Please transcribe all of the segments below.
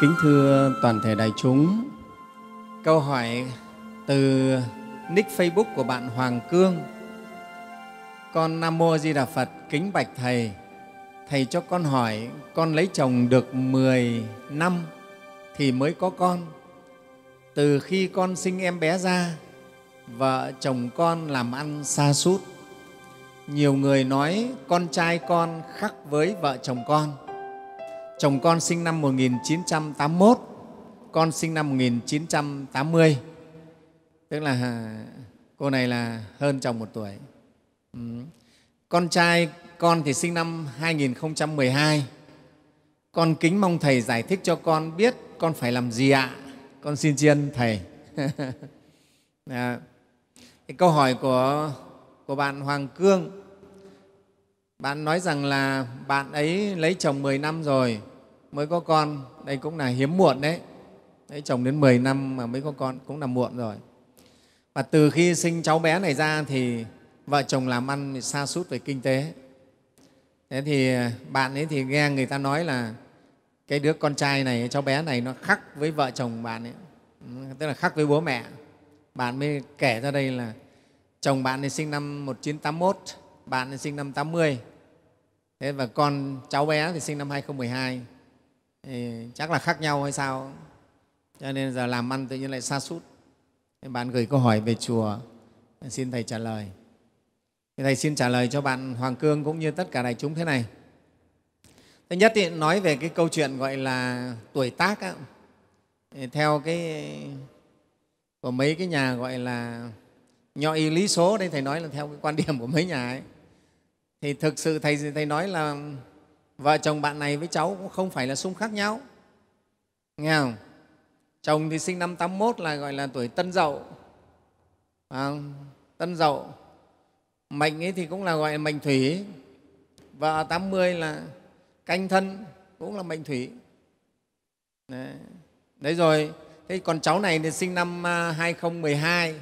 Kính thưa toàn thể đại chúng, câu hỏi từ nick Facebook của bạn Hoàng Cương. Con Nam Mô Di Đà Phật kính bạch Thầy. Thầy cho con hỏi, con lấy chồng được 10 năm thì mới có con. Từ khi con sinh em bé ra, vợ chồng con làm ăn xa sút nhiều người nói con trai con khác với vợ chồng con. Chồng con sinh năm 1981, con sinh năm 1980. Tức là à, cô này là hơn chồng một tuổi. Ừ. Con trai con thì sinh năm 2012. Con kính mong Thầy giải thích cho con biết con phải làm gì ạ? Con xin chiên Thầy. à, câu hỏi của của bạn Hoàng Cương. Bạn nói rằng là bạn ấy lấy chồng 10 năm rồi mới có con. Đây cũng là hiếm muộn đấy. Lấy chồng đến 10 năm mà mới có con cũng là muộn rồi. Và từ khi sinh cháu bé này ra thì vợ chồng làm ăn xa sút về kinh tế. Thế thì à, bạn ấy thì nghe người ta nói là cái đứa con trai này, cháu bé này nó khắc với vợ chồng bạn ấy, tức là khắc với bố mẹ. Bạn mới kể ra đây là chồng bạn thì sinh năm 1981, bạn thì sinh năm 80. Thế và con cháu bé thì sinh năm 2012. Thì chắc là khác nhau hay sao? Cho nên giờ làm ăn tự nhiên lại xa sút. Bạn gửi câu hỏi về chùa xin thầy trả lời. Thầy xin trả lời cho bạn hoàng cương cũng như tất cả đại chúng thế này. Thứ nhất thì nói về cái câu chuyện gọi là tuổi tác á, theo cái của mấy cái nhà gọi là nho y lý số đây thầy nói là theo cái quan điểm của mấy nhà ấy thì thực sự thầy thầy nói là vợ chồng bạn này với cháu cũng không phải là xung khác nhau. Nghe không? Chồng thì sinh năm 81 là gọi là tuổi tân dậu. À, tân dậu. Mệnh ấy thì cũng là gọi là mệnh thủy. Vợ 80 là canh thân cũng là mệnh thủy. Đấy, đấy rồi. Thế còn cháu này thì sinh năm à, 2012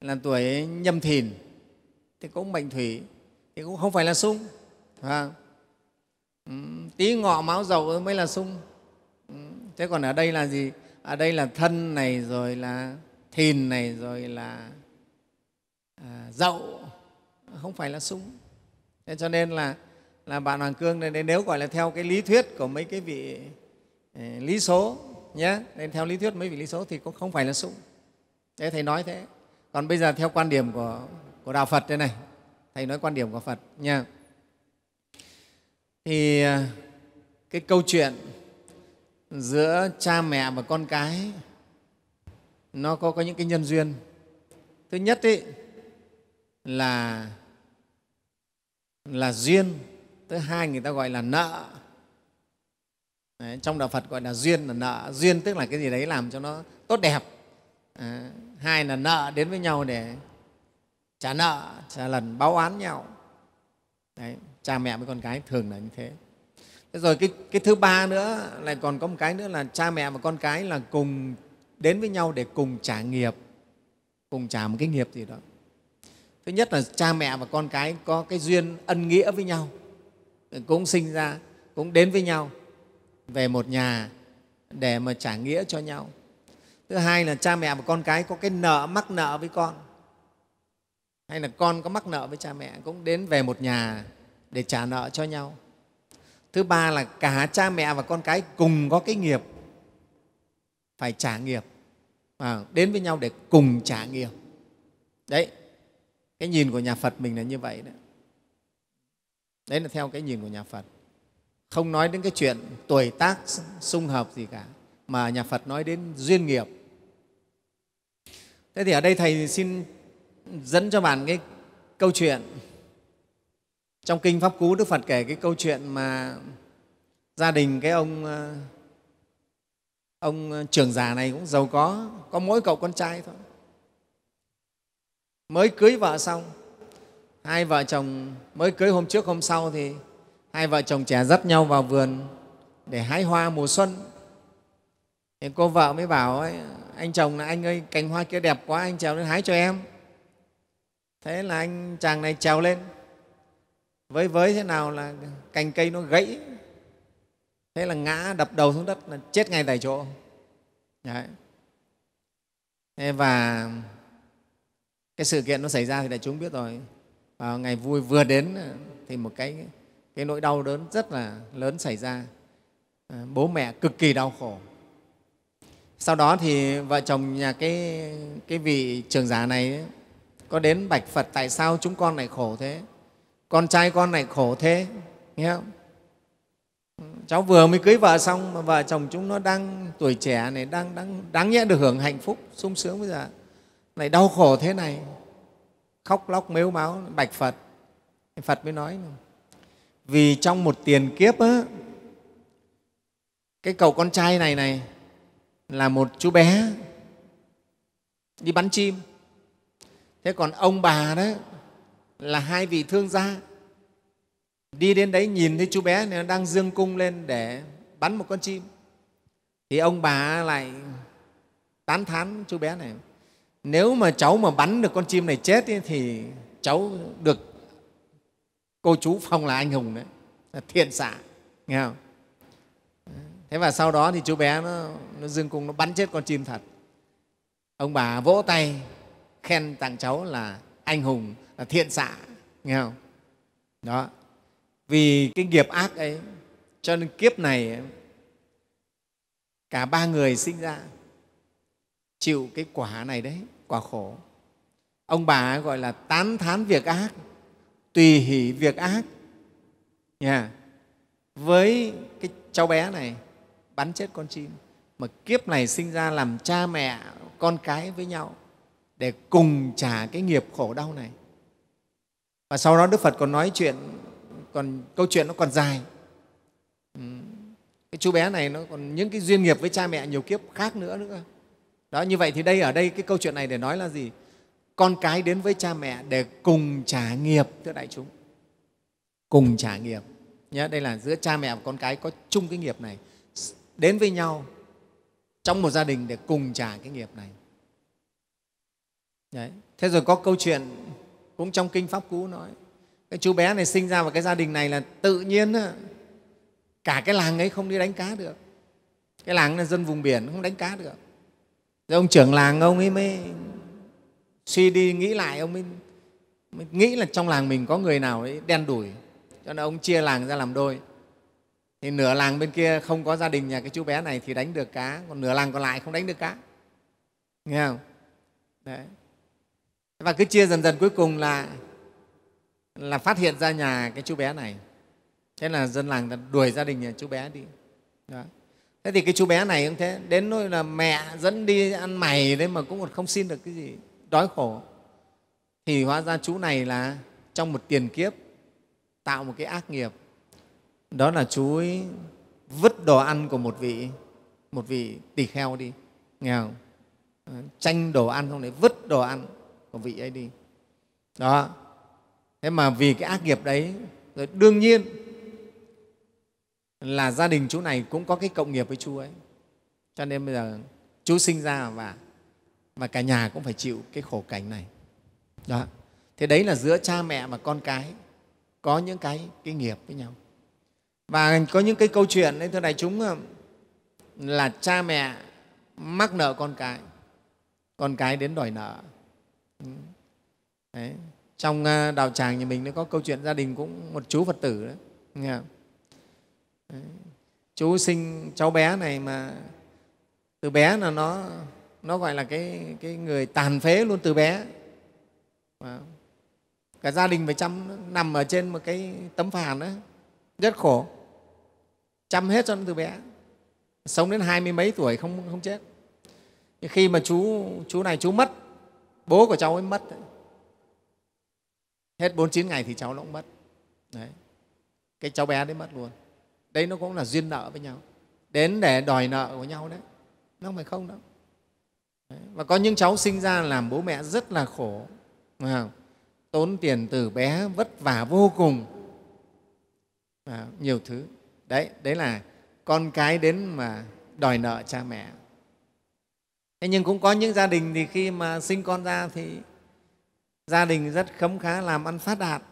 là tuổi nhâm thìn. Thì cũng mệnh thủy thì cũng không phải là sung à, tí ngọ máu dầu mới là sung. Ừ, thế còn ở đây là gì? Ở đây là thân này rồi là thìn này rồi là à, dậu. Không phải là sung. Thế cho nên là là bạn hoàng cương này nếu gọi là theo cái lý thuyết của mấy cái vị à, lý số nhé nên theo lý thuyết mấy vị lý số thì cũng không phải là sung. Thế thầy nói thế. Còn bây giờ theo quan điểm của của đạo phật đây này thầy nói quan điểm của phật nha. Thì à, cái câu chuyện giữa cha mẹ và con cái nó có, có những cái nhân duyên. Thứ nhất ý, là là duyên. Thứ hai người ta gọi là nợ. Đấy, trong đạo phật gọi là duyên là nợ. Duyên tức là cái gì đấy làm cho nó tốt đẹp. À, hai là nợ đến với nhau để trả nợ trả lần báo oán nhau đấy, cha mẹ với con cái thường là như thế Thế rồi cái, cái thứ ba nữa lại còn có một cái nữa là cha mẹ và con cái là cùng đến với nhau để cùng trả nghiệp, cùng trả một cái nghiệp gì đó. Thứ nhất là cha mẹ và con cái có cái duyên ân nghĩa với nhau, cũng sinh ra, cũng đến với nhau về một nhà để mà trả nghĩa cho nhau. Thứ hai là cha mẹ và con cái có cái nợ mắc nợ với con, hay là con có mắc nợ với cha mẹ cũng đến về một nhà để trả nợ cho nhau. Thứ ba là cả cha mẹ và con cái cùng có cái nghiệp phải trả nghiệp. À, đến với nhau để cùng trả nghiệp. Đấy cái nhìn của nhà phật mình là như vậy đấy đấy là theo cái nhìn của nhà phật. Không nói đến cái chuyện tuổi tác xung hợp gì cả mà nhà phật nói đến duyên nghiệp. Thế thì ở đây thầy xin dẫn cho bạn cái câu chuyện. Trong kinh pháp cú đức phật kể cái câu chuyện mà gia đình cái ông ờ, ông ờ, trưởng già này cũng giàu có có mỗi cậu con trai thôi. Mới cưới vợ xong hai vợ chồng mới cưới hôm trước hôm sau thì hai vợ chồng trẻ dắt nhau vào vườn để hái hoa mùa xuân. Thì cô vợ mới bảo ấy, anh chồng là anh ơi cành hoa kia đẹp quá anh trèo lên hái cho em thế là anh chàng này trèo lên. Với với thế nào là cành cây nó gãy. Thế là ngã đập đầu xuống đất là chết ngay tại chỗ. Đấy. Thế và cái sự kiện nó xảy ra thì đại chúng biết rồi. Vào ngày vui vừa đến thì một cái cái nỗi đau đớn rất là lớn xảy ra. À, bố mẹ cực kỳ đau khổ. Sau đó thì vợ chồng nhà cái cái vị trưởng giả này ấy, có đến bạch phật tại sao chúng con lại khổ thế? Con trai con lại khổ thế nghe không? Cháu vừa mới cưới vợ xong mà vợ chồng chúng nó đang tuổi trẻ này đang đang đáng nhẽ được hưởng hạnh phúc sung sướng bây giờ. Lại đau khổ thế này. Khóc lóc mếu máu bạch phật. Phật mới nói vì trong một tiền kiếp á, cái cậu con trai này này là một chú bé đi bắn chim thế còn ông bà đó là hai vị thương gia. Đi đến đấy nhìn thấy chú bé này đang dương cung lên để bắn một con chim. Thì ông bà lại tán thán chú bé này nếu mà cháu mà bắn được con chim này chết ấy, thì cháu được cô chú phong là anh hùng đấy là thiện xạ. Nghe không? Thế và sau đó thì chú bé nó, nó dương cung nó bắn chết con chim thật. Ông bà vỗ tay khen tặng cháu là anh hùng, là thiện xạ, nghe không? Đó. Vì cái nghiệp ác ấy, cho nên kiếp này, cả ba người sinh ra chịu cái quả này đấy, quả khổ. Ông bà gọi là tán thán việc ác, tùy hỷ việc ác. Nha. Với cái cháu bé này, bắn chết con chim, mà kiếp này sinh ra làm cha mẹ, con cái với nhau để cùng trả cái nghiệp khổ đau này. Và sau đó đức phật còn nói chuyện, còn câu chuyện nó còn dài. Cái chú bé này nó còn những cái duyên nghiệp với cha mẹ nhiều kiếp khác nữa nữa. Đó, như vậy thì đây, ở đây cái câu chuyện này để nói là gì? Con cái đến với cha mẹ để cùng trả nghiệp, thưa đại chúng. Cùng trả nghiệp. Nhé đây là giữa cha mẹ và con cái có chung cái nghiệp này. Đến với nhau trong một gia đình để cùng trả cái nghiệp này. Đấy. thế rồi có câu chuyện cũng trong kinh pháp cú nói cái chú bé này sinh ra vào cái gia đình này là tự nhiên cả cái làng ấy không đi đánh cá được. Cái làng là dân vùng biển không đánh cá được. Rồi ông trưởng làng ông ấy mới suy đi nghĩ lại ông mới, mới nghĩ là trong làng mình có người nào ấy đen đủi cho nên ông chia làng ra làm đôi. Thì nửa làng bên kia không có gia đình nhà cái chú bé này thì đánh được cá còn nửa làng còn lại không đánh được cá. Nghe không? Đấy và cứ chia dần dần cuối cùng là là phát hiện ra nhà cái chú bé này. Thế là dân làng đuổi gia đình nhà chú bé đi. Đó. thế thì cái chú bé này cũng thế, đến nỗi là mẹ dẫn đi ăn mày đấy mà cũng còn không xin được cái gì, đói khổ. Thì hóa ra chú này là trong một tiền kiếp, tạo một cái ác nghiệp. Đó là chú ấy vứt đồ ăn của một vị một vị tỳ kheo đi. Nghe không? Ờ, tranh đồ ăn không để vứt đồ ăn của vị ấy đi. Đó. Thế mà vì cái ác nghiệp đấy, rồi đương nhiên là gia đình chú này cũng có cái cộng nghiệp với chú ấy. Cho nên bây giờ chú sinh ra và và cả nhà cũng phải chịu cái khổ cảnh này. Đó. Thế đấy là giữa cha mẹ và con cái có những cái cái nghiệp với nhau. Và có những cái câu chuyện đấy thưa đại chúng ờ, là cha mẹ mắc nợ con cái con cái đến đòi nợ. Ừ. đấy. trong à, đạo tràng nhà mình nó có câu chuyện gia đình cũng một chú phật tử đấy, nghe Đấy. chú sinh cháu bé này mà từ bé là nó nó gọi là cái, cái người tàn phế luôn từ bé. Cả gia đình phải chăm nằm ở trên một cái tấm phản đó rất khổ. Chăm hết cho nó từ bé. Sống đến hai mươi mấy tuổi không, không chết. Khi mà chú chú này chú mất bố của cháu ấy mất hết 49 ngày thì cháu nó cũng mất. Đấy. Cái cháu bé đấy mất luôn. Đấy nó cũng là duyên nợ với nhau. Đến để đòi nợ của nhau đấy. Nó không phải không đâu. Đấy. và có những cháu sinh ra làm bố mẹ rất là khổ. Không? tốn tiền từ bé vất vả vô cùng. À, nhiều thứ. Đấy đấy là con cái đến mà đòi nợ cha mẹ thế nhưng cũng có những gia đình thì khi mà sinh con ra thì gia đình rất khấm khá làm ăn phát đạt,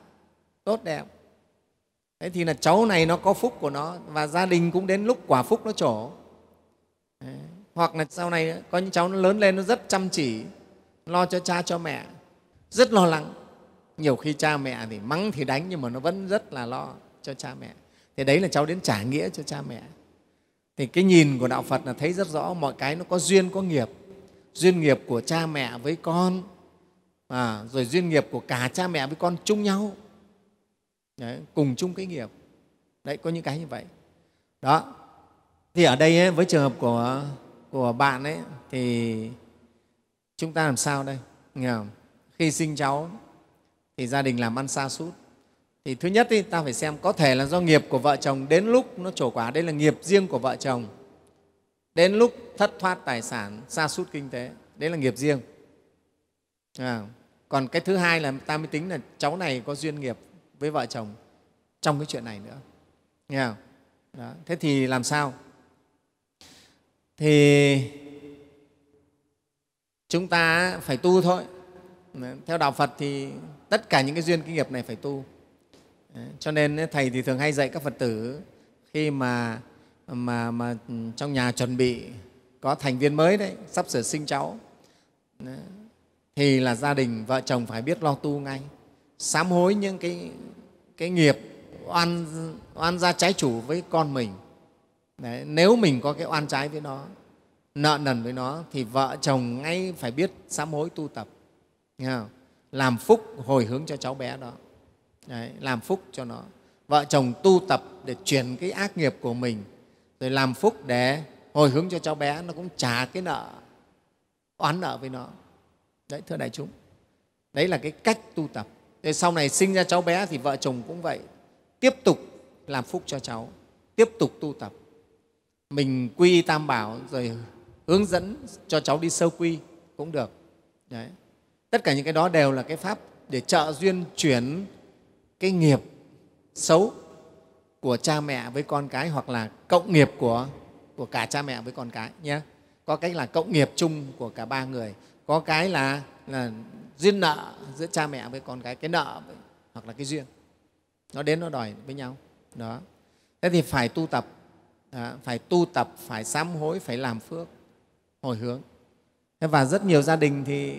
tốt đẹp. Thế thì là cháu này nó có phúc của nó và gia đình cũng đến lúc quả phúc nó trổ. Đấy. hoặc là sau này có những cháu nó lớn lên nó rất chăm chỉ, lo cho cha cho mẹ, rất lo lắng. Nhiều khi cha mẹ thì mắng thì đánh nhưng mà nó vẫn rất là lo cho cha mẹ. Thì đấy là cháu đến trả nghĩa cho cha mẹ. Thì cái nhìn của đạo phật là thấy rất rõ, mọi cái nó có duyên, có nghiệp duyên nghiệp của cha mẹ với con à, rồi duyên nghiệp của cả cha mẹ với con chung nhau. Đấy, cùng chung cái nghiệp. Đấy có những cái như vậy. Đó. Thì ở đây ấy, với trường hợp của của bạn ấy thì chúng ta làm sao đây? Nghe không? khi sinh cháu thì gia đình làm ăn xa sút thì thứ nhất ý, ta phải xem có thể là do nghiệp của vợ chồng đến lúc nó trổ quả. Đây là nghiệp riêng của vợ chồng đến lúc thất thoát tài sản xa sút kinh tế đấy là nghiệp riêng à, còn cái thứ hai là ta mới tính là cháu này có duyên nghiệp với vợ chồng trong cái chuyện này nữa nghe không? Đó. thế thì làm sao thì chúng ta phải tu thôi theo đạo phật thì tất cả những cái duyên kinh nghiệp này phải tu cho nên thầy thì thường hay dạy các phật tử khi mà mà mà ừ, trong nhà chuẩn bị có thành viên mới đấy sắp sửa sinh cháu. Thì là gia đình vợ chồng phải biết lo tu ngay sám hối những cái cái nghiệp oan oan ra trái chủ với con mình. Đấy, nếu mình có cái oan trái với nó nợ nần với nó thì vợ chồng ngay phải biết sám hối tu tập. Nghe không? làm phúc hồi hướng cho cháu bé đó. Đấy, làm phúc cho nó. Vợ chồng tu tập để chuyển cái ác nghiệp của mình rồi làm phúc để hồi hướng cho cháu bé, nó cũng trả cái nợ, oán nợ với nó. Đấy, thưa đại chúng, đấy là cái cách tu tập. Rồi sau này sinh ra cháu bé thì vợ chồng cũng vậy. Tiếp tục làm phúc cho cháu, tiếp tục tu tập. Mình quy tam bảo rồi hướng dẫn cho cháu đi sơ quy cũng được. Đấy. tất cả những cái đó đều là cái pháp để trợ duyên chuyển cái nghiệp xấu của cha mẹ với con cái hoặc là cộng nghiệp của, của cả cha mẹ với con cái nhé. Có cách là cộng nghiệp chung của cả ba người. Có cái là, là duyên nợ giữa cha mẹ với con cái cái nợ hoặc là cái duyên. Nó đến nó đòi với nhau. Đó. Thế thì phải tu tập. Đó, phải tu tập phải sám hối phải làm phước hồi hướng. Thế và rất nhiều gia đình thì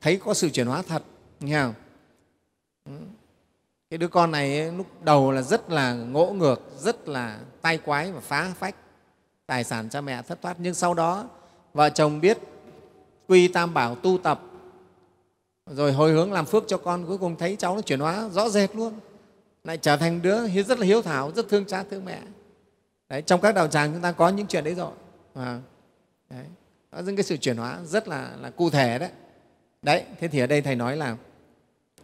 thấy có sự chuyển hóa thật nghe không? Cái đứa con này lúc đầu là rất là ngỗ ngược rất là tay quái và phá phách. Tài sản cha mẹ thất thoát. Nhưng sau đó vợ chồng biết quy tam bảo tu tập rồi hồi hướng làm phước cho con cuối cùng thấy cháu nó chuyển hóa rõ rệt luôn. Lại trở thành đứa rất là hiếu thảo rất thương cha thương mẹ. Đấy, trong các đạo tràng chúng ta có những chuyện đấy rồi. À, đấy, đó những cái sự chuyển hóa rất là, là cụ thể đấy. Đấy thế thì ở đây thầy nói là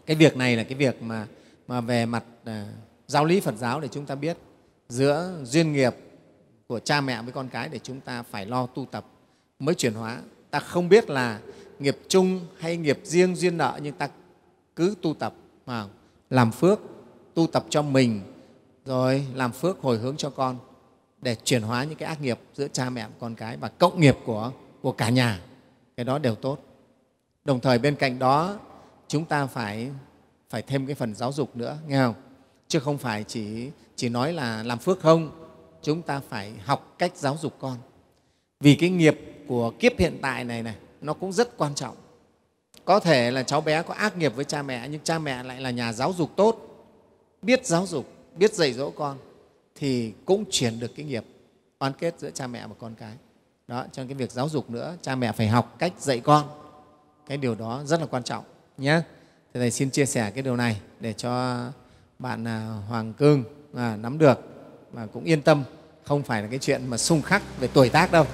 cái việc này là cái việc mà mà về mặt à, giáo lý Phật giáo để chúng ta biết giữa duyên nghiệp của cha mẹ với con cái để chúng ta phải lo tu tập mới chuyển hóa. Ta không biết là nghiệp chung hay nghiệp riêng duyên nợ nhưng ta cứ tu tập mà làm phước, tu tập cho mình rồi làm phước hồi hướng cho con để chuyển hóa những cái ác nghiệp giữa cha mẹ và con cái và cộng nghiệp của, của cả nhà. Cái đó đều tốt. Đồng thời bên cạnh đó chúng ta phải phải thêm cái phần giáo dục nữa, nghe không? Chứ không phải chỉ chỉ nói là làm phước không, chúng ta phải học cách giáo dục con. Vì cái nghiệp của kiếp hiện tại này này, nó cũng rất quan trọng. Có thể là cháu bé có ác nghiệp với cha mẹ, nhưng cha mẹ lại là nhà giáo dục tốt, biết giáo dục, biết dạy dỗ con, thì cũng chuyển được cái nghiệp, oán kết giữa cha mẹ và con cái. Đó trong cái việc giáo dục nữa, cha mẹ phải học cách dạy con. Cái điều đó rất là quan trọng nhé Thế Thầy xin chia sẻ cái điều này để cho bạn à, Hoàng Cương à, nắm được và cũng yên tâm, không phải là cái chuyện mà xung khắc về tuổi tác đâu.